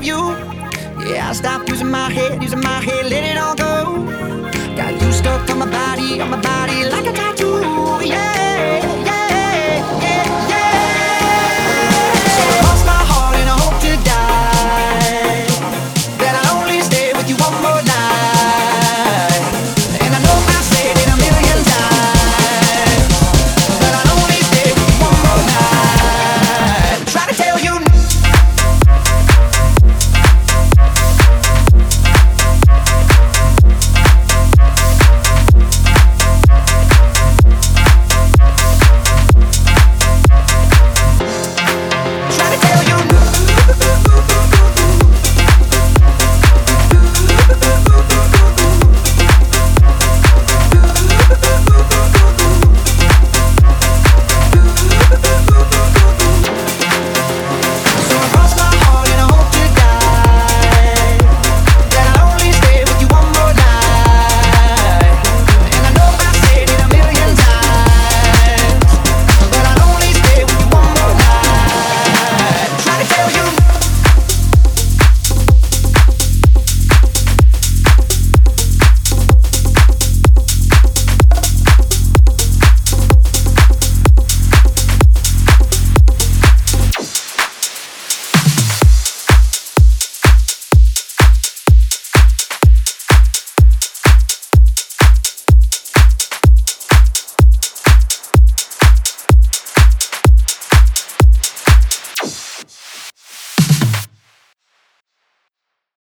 of you. Yeah, I stopped using my head, using my head, let it all go. Got you stuck on my body, on my body, like a tattoo.